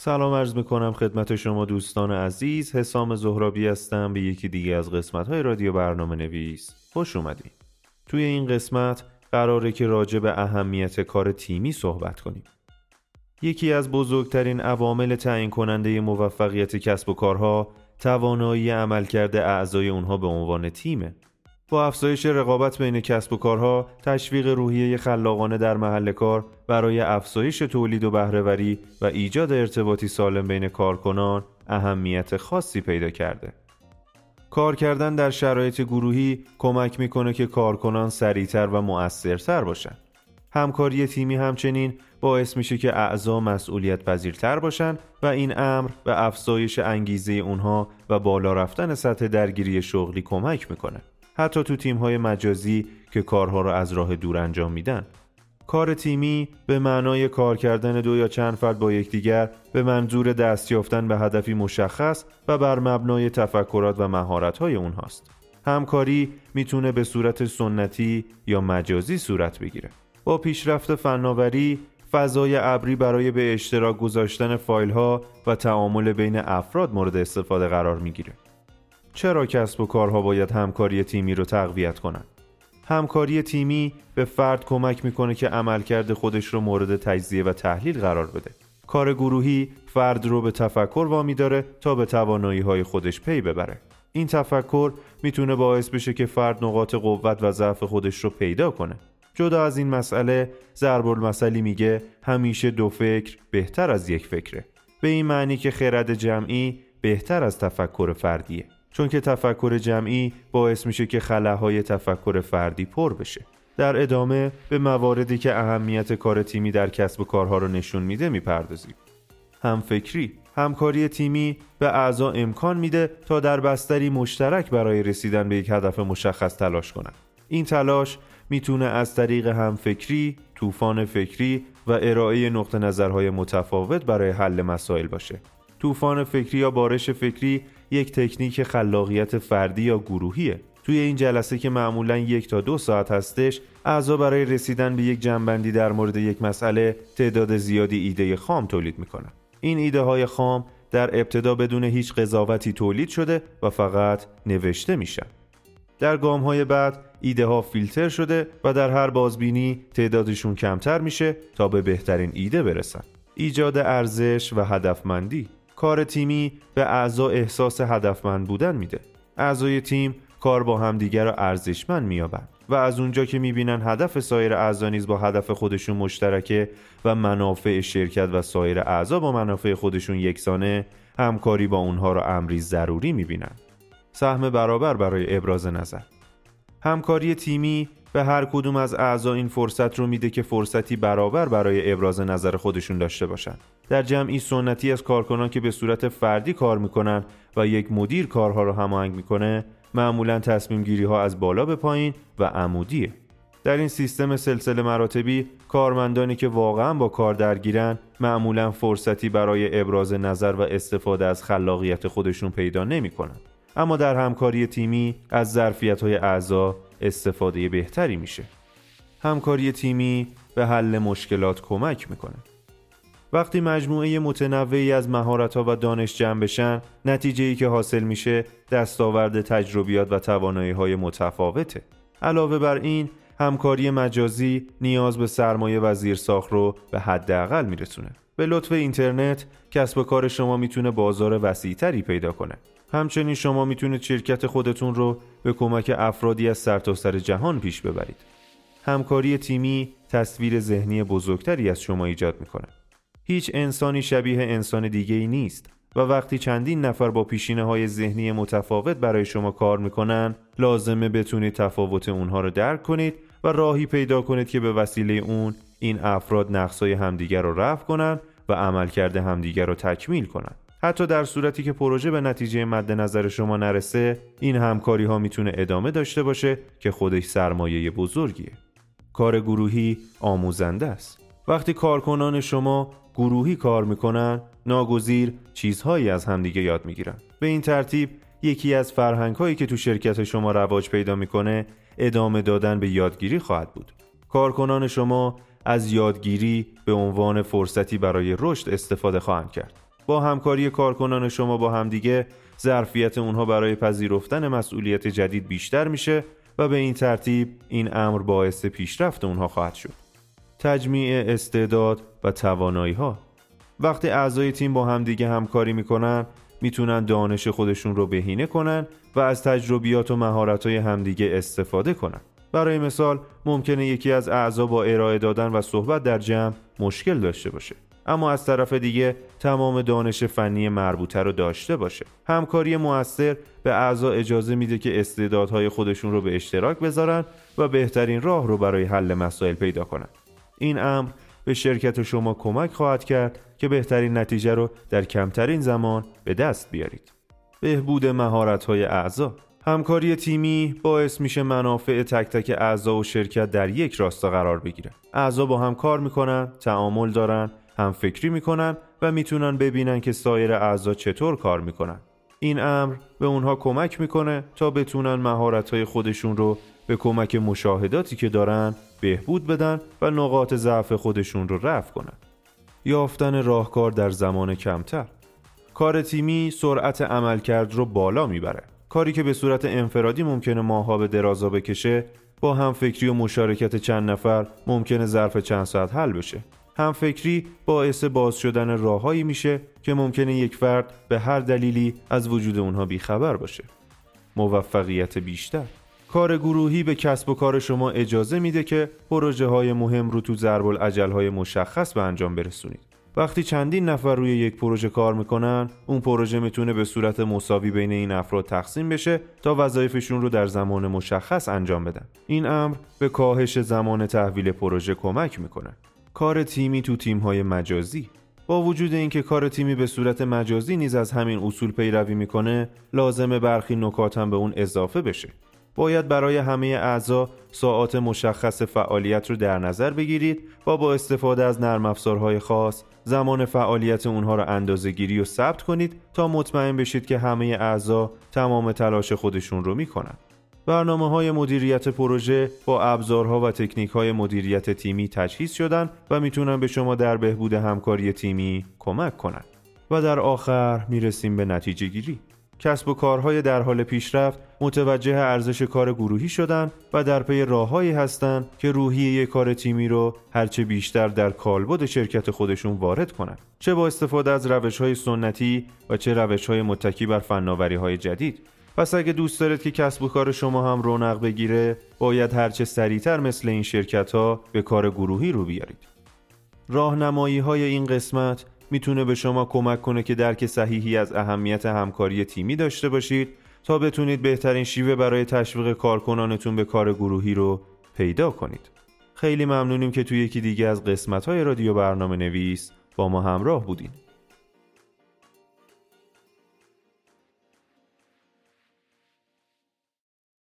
سلام عرض می‌کنم خدمت شما دوستان عزیز. حسام زهرابی هستم به یکی دیگه از قسمت های رادیو برنامه نویس خوش اومدیم توی این قسمت قراره که راجع به اهمیت کار تیمی صحبت کنیم. یکی از بزرگترین عوامل تعیین کننده موفقیت کسب و کارها توانایی عملکرد اعضای اونها به عنوان تیمه. با افزایش رقابت بین کسب و کارها، تشویق روحیه خلاقانه در محل کار برای افزایش تولید و بهرهوری و ایجاد ارتباطی سالم بین کارکنان اهمیت خاصی پیدا کرده. کار کردن در شرایط گروهی کمک می‌کنه که کارکنان سریعتر و مؤثرتر باشن. همکاری تیمی همچنین باعث میشه که اعضا مسئولیت پذیرتر باشن و این امر به افزایش انگیزه اونها و بالا رفتن سطح درگیری شغلی کمک می‌کنه. حتی تو تیم‌های مجازی که کارها را از راه دور انجام میدن. کار تیمی به معنای کار کردن دو یا چند فرد با یکدیگر به منظور دست یافتن به هدفی مشخص و بر مبنای تفکرات و مهارت‌های اونهاست. همکاری می‌تونه به صورت سنتی یا مجازی صورت بگیره. با پیشرفت فناوری فضای ابری برای به اشتراک گذاشتن فایل ها و تعامل بین افراد مورد استفاده قرار می‌گیره. چرا کسب و کارها باید همکاری تیمی رو تقویت کنند؟ همکاری تیمی به فرد کمک می‌کنه که عملکرد خودش رو مورد تجزیه و تحلیل قرار بده. کار گروهی فرد رو به تفکر وامی داره تا به توانایی های خودش پی ببره. این تفکر می‌تونه باعث بشه که فرد نقاط قوت و ضعف خودش رو پیدا کنه. جدا از این مسئله ضرب المثلی میگه همیشه دو فکر بهتر از یک فکره. به این معنی که خرد جمعی بهتر از تفکر فردیه. چون که تفکر جمعی باعث میشه که خلاهای تفکر فردی پر بشه. در ادامه به مواردی که اهمیت کار تیمی در کسب و کارها رو نشون میده می‌پردازیم. همفکری همکاری تیمی به اعضا امکان میده تا در بستری مشترک برای رسیدن به یک هدف مشخص تلاش کنند. این تلاش می‌تونه از طریق همفکری، طوفان فکری و ارائه نقطه نظرهای متفاوت برای حل مسائل باشه. طوفان فکری یا بارش فکری یک تکنیک خلاقیت فردی یا گروهیه. توی این جلسه که معمولا یک تا دو ساعت هستش اعضا برای رسیدن به یک جنبندی در مورد یک مسئله تعداد زیادی ایده خام تولید می‌کنن. این ایده های خام در ابتدا بدون هیچ قضاوتی تولید شده و فقط نوشته میشن. در گام های بعد ایده ها فیلتر شده و در هر بازبینی تعدادشون کمتر میشه تا به بهترین ایده برسن. ایجاد ارزش و هدفمندی. کار تیمی به اعضا احساس هدفمند بودن میده. اعضای تیم کار با همدیگر را ارزشمند مییابند و از اونجا که می‌بینن هدف سایر اعضا نیز با هدف خودشون مشترکه و منافع شرکت و سایر اعضا با منافع خودشون یکسانه همکاری با اونها را امری ضروری می‌بینن. سهم برابر برای ابراز نظر. همکاری تیمی به هر کدوم از اعضا این فرصت رو میده که فرصتی برابر برای ابراز نظر خودشون داشته باشن. در جمعی سنتی از کارکنان که به صورت فردی کار می‌کنن و یک مدیر کارها رو هماهنگ می‌کنه معمولا تصمیم گیری ها از بالا به پایین و عمودیه. در این سیستم سلسله مراتبی کارمندانی که واقعا با کار درگیرن معمولا فرصتی برای ابراز نظر و استفاده از خلاقیت خودشون پیدا نمی‌کنن. اما در همکاری تیمی از ظرفیت های اعضا استفاده بهتری میشه. همکاری تیمی به حل مشکلات کمک می‌کنه. وقتی مجموعه متنوعی از مهارت‌ها و دانش جمع بشن نتیجه ای که حاصل میشه دستاورد تجربیات و توانایی های متفاوته. علاوه بر این همکاری مجازی نیاز به سرمایه و زیرساخت رو به حداقل میرسونه. به لطف اینترنت کسب و کار شما می‌تونه بازار وسیعتری پیدا کنه. همچنین شما می‌تونید شرکت خودتون رو به کمک افرادی از سرتاسر سر جهان پیش ببرید. همکاری تیمی تصویر ذهنی بزرگتری از شما ایجاد می‌کنه. هیچ انسانی شبیه انسان دیگه ای نیست و وقتی چندین نفر با پیشینه های ذهنی متفاوت برای شما کار می‌کنن لازمه بتونید تفاوت اونها رو درک کنید و راهی پیدا کنید که به وسیله اون این افراد نقصای همدیگر رو رفع کنند و عملکرد همدیگر رو تکمیل کنند. حتی در صورتی که پروژه به نتیجه مد نظر شما نرسه این همکاری ها می‌تونه ادامه داشته باشه که خودش سرمایه بزرگیه. کار گروهی آموزنده است. وقتی کارکنان شما گروهی کار می‌کنن ناگزیر چیزهایی از همدیگه یاد می‌گیرن. به این ترتیب یکی از فرهنگ هایی که تو شرکت شما رواج پیدا می‌کنه ادامه دادن به یادگیری خواهد بود. کارکنان شما از یادگیری به عنوان فرصتی برای رشد استفاده خواهند کرد با همکاری کارکنان شما با همدیگه ظرفیت اونها برای پذیرفتن مسئولیت جدید بیشتر میشه و به این ترتیب این امر باعث پیشرفت اونها خواهد شد. تجمیع استعداد و توانایی ها وقتی اعضای تیم با همدیگه همکاری می‌کنن می‌تونن دانش خودشون رو بهینه کنن و از تجربیات و مهارت‌های همدیگه استفاده کنن. برای مثال ممکنه یکی از اعضا با ارائه دادن و صحبت در جمع مشکل داشته باشه. اما از طرف دیگه تمام دانش فنی مربوطه رو داشته باشه. همکاری موثر به اعضا اجازه میده که استعدادهای خودشون رو به اشتراک بذارن و بهترین راه رو برای حل مسائل پیدا کنن. این امر به شرکت شما کمک خواهد کرد که بهترین نتیجه رو در کمترین زمان به دست بیارید. بهبود مهارت‌های اعضا. همکاری تیمی باعث میشه منافع تک تک اعضا و شرکت در یک راستا قرار بگیره. اعضا با هم کار می‌کنن، تعامل دارن، هم فکری می‌کنن و می‌تونن ببینن که سایر اعضا چطور کار می‌کنن. این امر به اونها کمک می‌کنه تا بتونن مهارت‌های خودشون رو به کمک مشاهداتی که دارن بهبود بدن و نقاط ضعف خودشون رو رفع کنن. یافتن راهکار در زمان کمتر کار تیمی سرعت عملکرد رو بالا می‌بره کاری که به صورت انفرادی ممکنه ماها به درازا بکشه با هم فکری و مشارکت چند نفر ممکنه ظرف چند ساعت حل بشه. هم فکری باعث باز شدن راههایی میشه که ممکنه یک فرد به هر دلیلی از وجود اونها بیخبر باشه. موفقیت بیشتر. کار گروهی به کسب و کار شما اجازه میده که پروژه های مهم رو تو ضرب های مشخص به انجام برسونید. وقتی چندین نفر روی یک پروژه کار می‌کنن اون پروژه می‌تونه به صورت مساوی بین این افراد تقسیم بشه تا وظایفشون رو در زمان مشخص انجام بدن. این امر به کاهش زمان تحویل پروژه کمک می‌کنه. کار تیمی تو تیم‌های مجازی. با وجود اینکه کار تیمی به صورت مجازی نیز از همین اصول پیروی می‌کنه لازمه برخی نکات هم به اون اضافه بشه. باید برای همه اعضا ساعات مشخص فعالیت رو در نظر بگیرید و با استفاده از نرم افزارهای خاص زمان فعالیت اونها را اندازه گیری و ثبت کنید تا مطمئن بشید که همه اعضا تمام تلاش خودشون رو می‌کنن. برنامه های مدیریت پروژه با ابزارها و تکنیک های مدیریت تیمی تجهیز شدن و می‌تونن به شما در بهبود همکاری تیمی کمک کنند. و در آخر می‌رسیم به نتیجه گیری. کسب و کارهای در حال پیشرفت متوجه ارزش کار گروهی شدن و در پی راههایی هستند که روحیه کار تیمی رو هرچه بیشتر در کالبد شرکت خودشون وارد کنند چه با استفاده از روش های سنتی و چه روش های متکی بر فناوری های جدید. پس اگه دوست دارید که کسب و کار شما هم رونق بگیره باید هرچه سریعتر مثل این شرکت ها به کار گروهی رو بیارید. راهنمایی های این قسمت می‌تونه به شما کمک کنه که درک صحیحی از اهمیت همکاری تیمی داشته باشید تا بتونید بهترین شیوه برای تشویق کارکنانتون به کار گروهی رو پیدا کنید. خیلی ممنونیم که توی یکی دیگه از قسمت های رادیو برنامه نویس با ما همراه بودین.